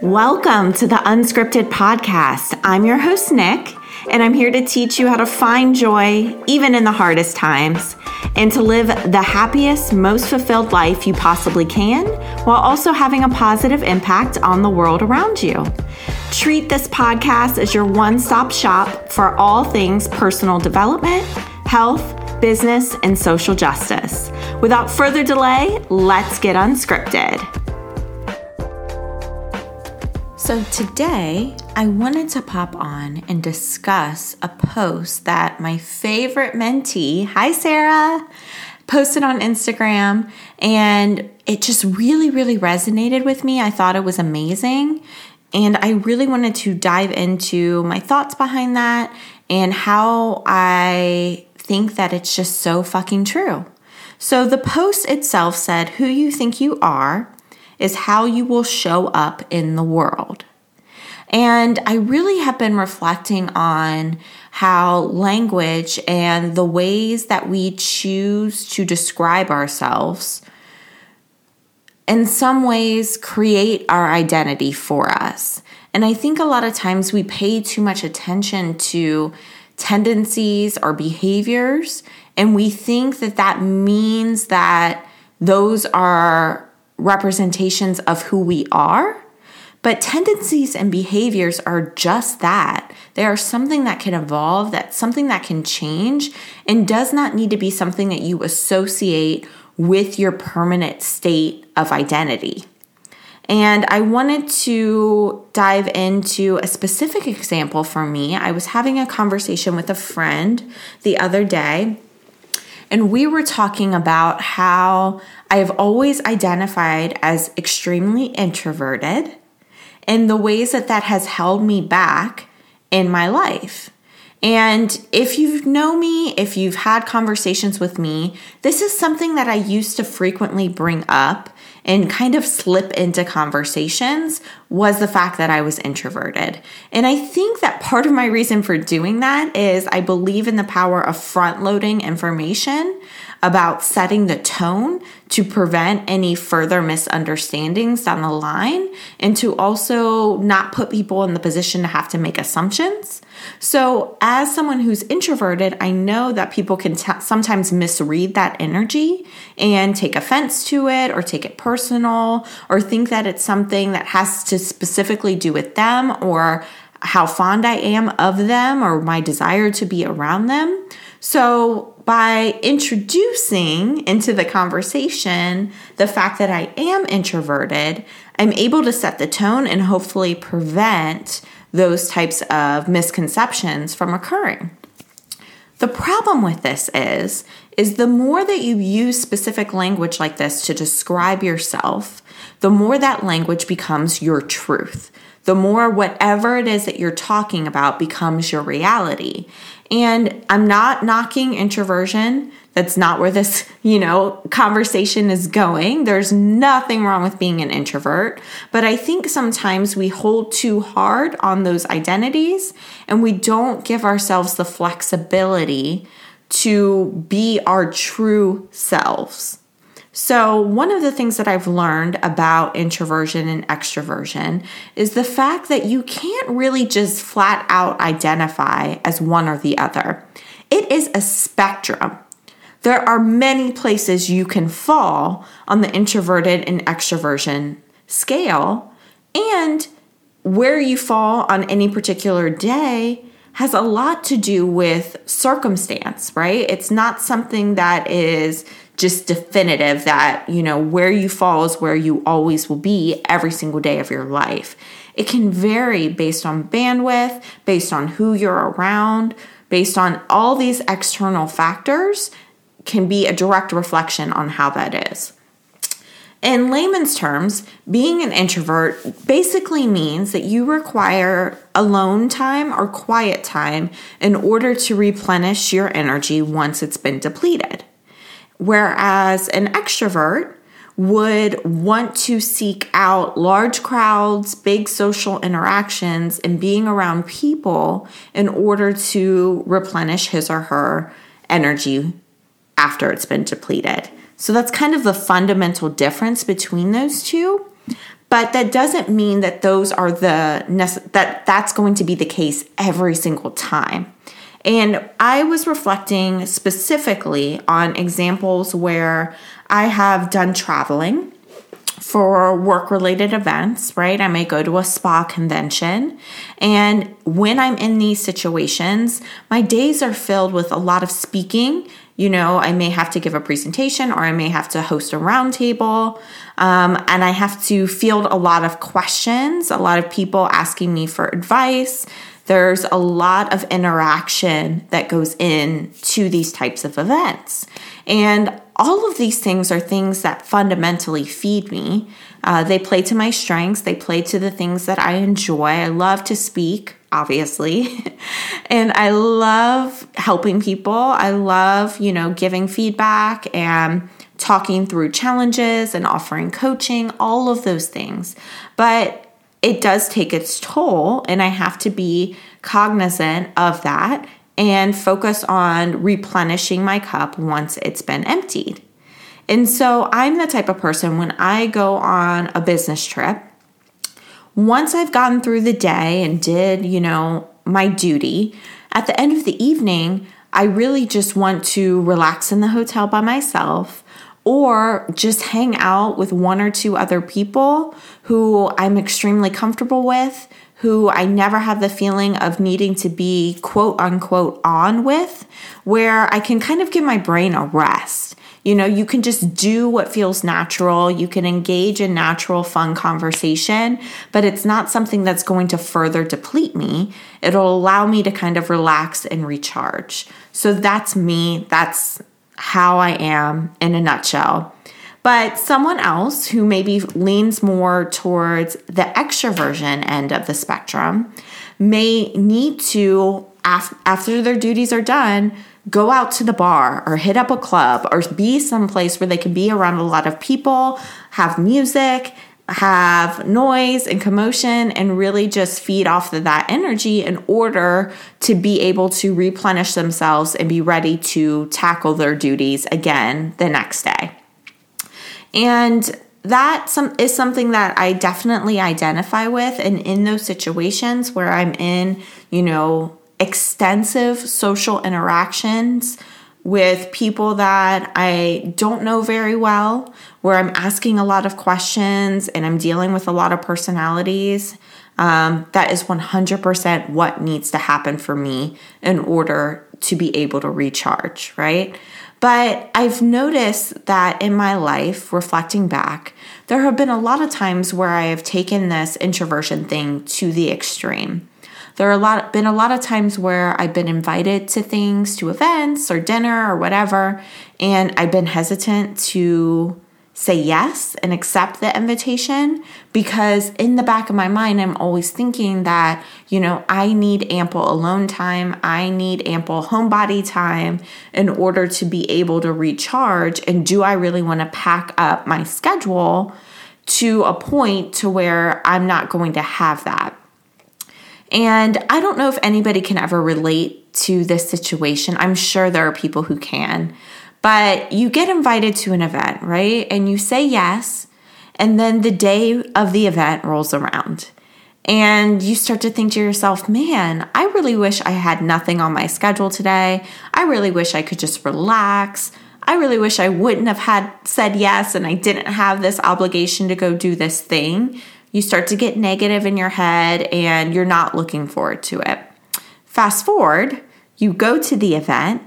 Welcome to the Unscripted Podcast. I'm your host, Nick, and I'm here to teach you how to find joy even in the hardest times and to live the happiest, most fulfilled life you possibly can while also having a positive impact on the world around you. Treat this podcast as your one stop shop for all things personal development, health, business, and social justice. Without further delay, let's get unscripted. So, today I wanted to pop on and discuss a post that my favorite mentee, hi Sarah, posted on Instagram. And it just really, really resonated with me. I thought it was amazing. And I really wanted to dive into my thoughts behind that and how I think that it's just so fucking true. So the post itself said, Who you think you are is how you will show up in the world. And I really have been reflecting on how language and the ways that we choose to describe ourselves in some ways create our identity for us. And I think a lot of times we pay too much attention to tendencies or behaviors, and we think that that means that those are representations of who we are. But tendencies and behaviors are just that. They are something that can evolve, that's something that can change, and does not need to be something that you associate with your permanent state of identity. And I wanted to dive into a specific example for me. I was having a conversation with a friend the other day, and we were talking about how I have always identified as extremely introverted and the ways that that has held me back in my life. And if you know me, if you've had conversations with me, this is something that I used to frequently bring up and kind of slip into conversations was the fact that I was introverted. And I think that part of my reason for doing that is I believe in the power of front loading information about setting the tone to prevent any further misunderstandings down the line and to also not put people in the position to have to make assumptions. So, as someone who's introverted, I know that people can t- sometimes misread that energy and take offense to it or take it personal or think that it's something that has to specifically do with them or how fond I am of them or my desire to be around them. So, by introducing into the conversation the fact that I am introverted, I'm able to set the tone and hopefully prevent those types of misconceptions from occurring. The problem with this is is the more that you use specific language like this to describe yourself, the more that language becomes your truth. The more whatever it is that you're talking about becomes your reality. And I'm not knocking introversion. That's not where this, you know, conversation is going. There's nothing wrong with being an introvert, but I think sometimes we hold too hard on those identities and we don't give ourselves the flexibility to be our true selves. So, one of the things that I've learned about introversion and extroversion is the fact that you can't really just flat out identify as one or the other. It is a spectrum. There are many places you can fall on the introverted and extroversion scale, and where you fall on any particular day has a lot to do with circumstance, right? It's not something that is just definitive that, you know, where you fall is where you always will be every single day of your life. It can vary based on bandwidth, based on who you're around, based on all these external factors, can be a direct reflection on how that is. In layman's terms, being an introvert basically means that you require alone time or quiet time in order to replenish your energy once it's been depleted. Whereas an extrovert would want to seek out large crowds, big social interactions, and being around people in order to replenish his or her energy after it's been depleted. So that's kind of the fundamental difference between those two. but that doesn't mean that those are the that that's going to be the case every single time. And I was reflecting specifically on examples where I have done traveling for work related events, right? I may go to a spa convention. And when I'm in these situations, my days are filled with a lot of speaking. You know, I may have to give a presentation or I may have to host a roundtable. Um, and I have to field a lot of questions, a lot of people asking me for advice. There's a lot of interaction that goes in to these types of events. And all of these things are things that fundamentally feed me. Uh, they play to my strengths, they play to the things that I enjoy. I love to speak, obviously, and I love helping people. I love, you know, giving feedback and talking through challenges and offering coaching, all of those things. But it does take its toll, and I have to be cognizant of that and focus on replenishing my cup once it's been emptied. And so I'm the type of person when I go on a business trip, once I've gotten through the day and did, you know, my duty, at the end of the evening, I really just want to relax in the hotel by myself or just hang out with one or two other people who I'm extremely comfortable with, who I never have the feeling of needing to be quote unquote on with, where I can kind of give my brain a rest. You know, you can just do what feels natural. You can engage in natural, fun conversation, but it's not something that's going to further deplete me. It'll allow me to kind of relax and recharge. So that's me. That's how I am in a nutshell. But someone else who maybe leans more towards the extroversion end of the spectrum may need to, after their duties are done, go out to the bar or hit up a club or be someplace where they can be around a lot of people, have music, have noise and commotion and really just feed off of that energy in order to be able to replenish themselves and be ready to tackle their duties again the next day. And that some, is something that I definitely identify with. And in those situations where I'm in, you know, extensive social interactions with people that I don't know very well, where I'm asking a lot of questions and I'm dealing with a lot of personalities. Um, that is 100% what needs to happen for me in order to be able to recharge, right? But I've noticed that in my life, reflecting back, there have been a lot of times where I have taken this introversion thing to the extreme. There are a lot been a lot of times where I've been invited to things, to events or dinner or whatever, and I've been hesitant to say yes and accept the invitation because in the back of my mind I'm always thinking that, you know, I need ample alone time, I need ample homebody time in order to be able to recharge and do I really want to pack up my schedule to a point to where I'm not going to have that. And I don't know if anybody can ever relate to this situation. I'm sure there are people who can. But you get invited to an event, right? And you say yes. And then the day of the event rolls around. And you start to think to yourself, man, I really wish I had nothing on my schedule today. I really wish I could just relax. I really wish I wouldn't have had said yes and I didn't have this obligation to go do this thing you start to get negative in your head and you're not looking forward to it. Fast forward, you go to the event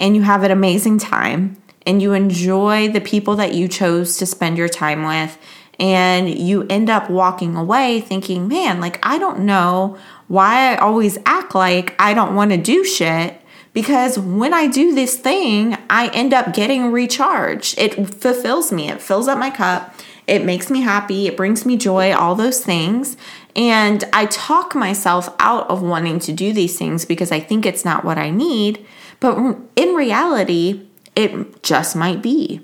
and you have an amazing time and you enjoy the people that you chose to spend your time with and you end up walking away thinking, man, like I don't know why I always act like I don't want to do shit because when I do this thing, I end up getting recharged. It fulfills me, it fills up my cup, it makes me happy, it brings me joy, all those things. And I talk myself out of wanting to do these things because I think it's not what I need. But in reality, it just might be.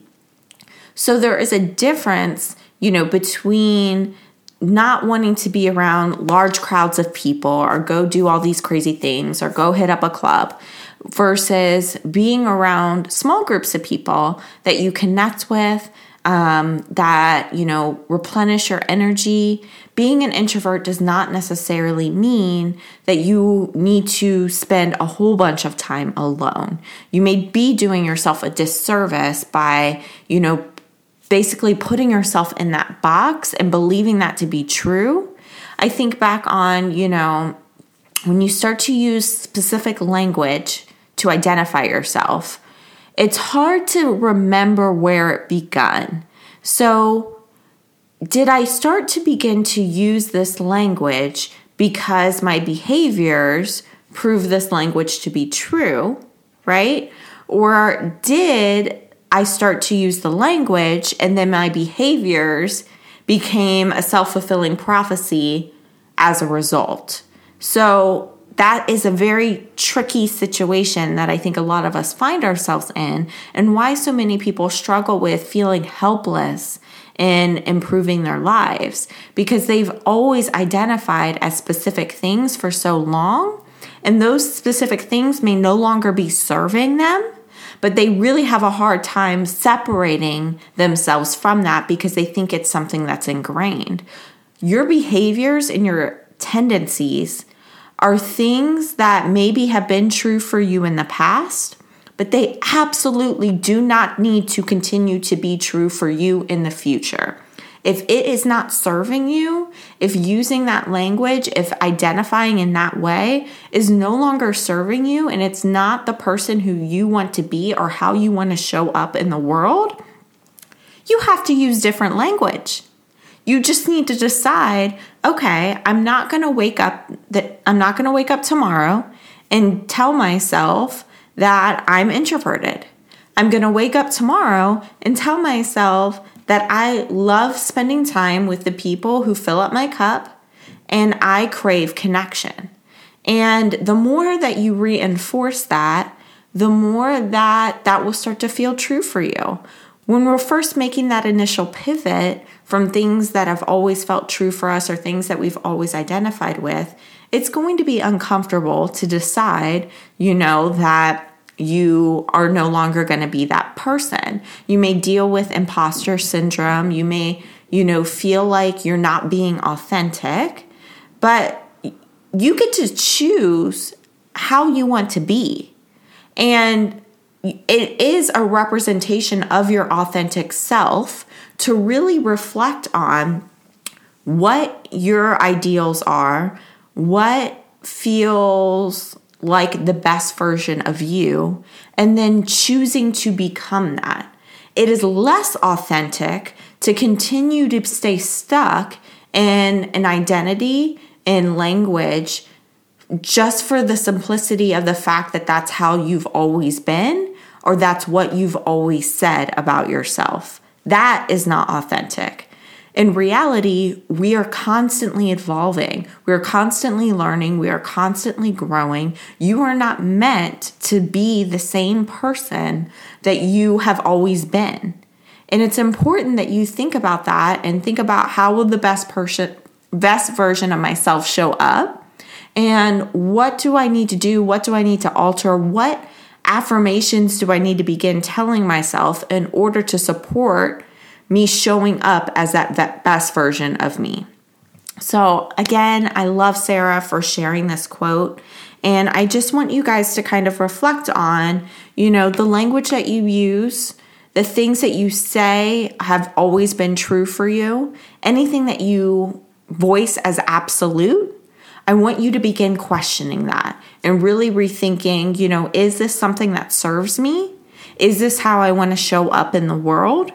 So there is a difference, you know, between not wanting to be around large crowds of people or go do all these crazy things or go hit up a club versus being around small groups of people that you connect with, um, that, you know, replenish your energy. Being an introvert does not necessarily mean that you need to spend a whole bunch of time alone. You may be doing yourself a disservice by, you know, basically putting yourself in that box and believing that to be true. I think back on, you know, when you start to use specific language to identify yourself, it's hard to remember where it begun. So, did I start to begin to use this language because my behaviors prove this language to be true, right? Or did I start to use the language and then my behaviors became a self fulfilling prophecy as a result? So, that is a very tricky situation that I think a lot of us find ourselves in, and why so many people struggle with feeling helpless in improving their lives because they've always identified as specific things for so long, and those specific things may no longer be serving them. But they really have a hard time separating themselves from that because they think it's something that's ingrained. Your behaviors and your tendencies are things that maybe have been true for you in the past, but they absolutely do not need to continue to be true for you in the future. If it is not serving you, if using that language, if identifying in that way is no longer serving you and it's not the person who you want to be or how you want to show up in the world, you have to use different language. You just need to decide, okay, I'm not going to wake up that I'm not going to wake up tomorrow and tell myself that I'm introverted. I'm going to wake up tomorrow and tell myself that I love spending time with the people who fill up my cup and I crave connection. And the more that you reinforce that, the more that that will start to feel true for you. When we're first making that initial pivot, from things that have always felt true for us or things that we've always identified with, it's going to be uncomfortable to decide, you know, that you are no longer going to be that person. You may deal with imposter syndrome. You may, you know, feel like you're not being authentic, but you get to choose how you want to be. And it is a representation of your authentic self to really reflect on what your ideals are, what feels like the best version of you, and then choosing to become that. It is less authentic to continue to stay stuck in an identity in language just for the simplicity of the fact that that's how you've always been or that's what you've always said about yourself. That is not authentic. In reality, we are constantly evolving. We are constantly learning. We are constantly growing. You are not meant to be the same person that you have always been. And it's important that you think about that and think about how will the best person best version of myself show up? And what do I need to do? What do I need to alter? What affirmations do I need to begin telling myself in order to support me showing up as that, that best version of me? So, again, I love Sarah for sharing this quote. And I just want you guys to kind of reflect on, you know, the language that you use, the things that you say have always been true for you, anything that you voice as absolute I want you to begin questioning that and really rethinking, you know, is this something that serves me? Is this how I want to show up in the world?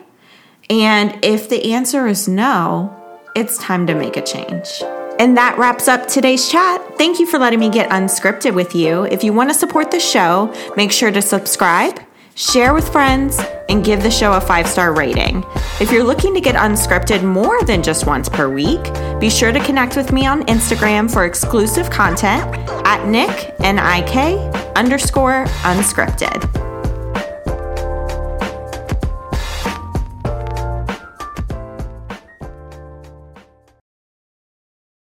And if the answer is no, it's time to make a change. And that wraps up today's chat. Thank you for letting me get unscripted with you. If you want to support the show, make sure to subscribe share with friends, and give the show a five star rating. If you're looking to get unscripted more than just once per week, be sure to connect with me on Instagram for exclusive content at Nick, N I K, underscore unscripted.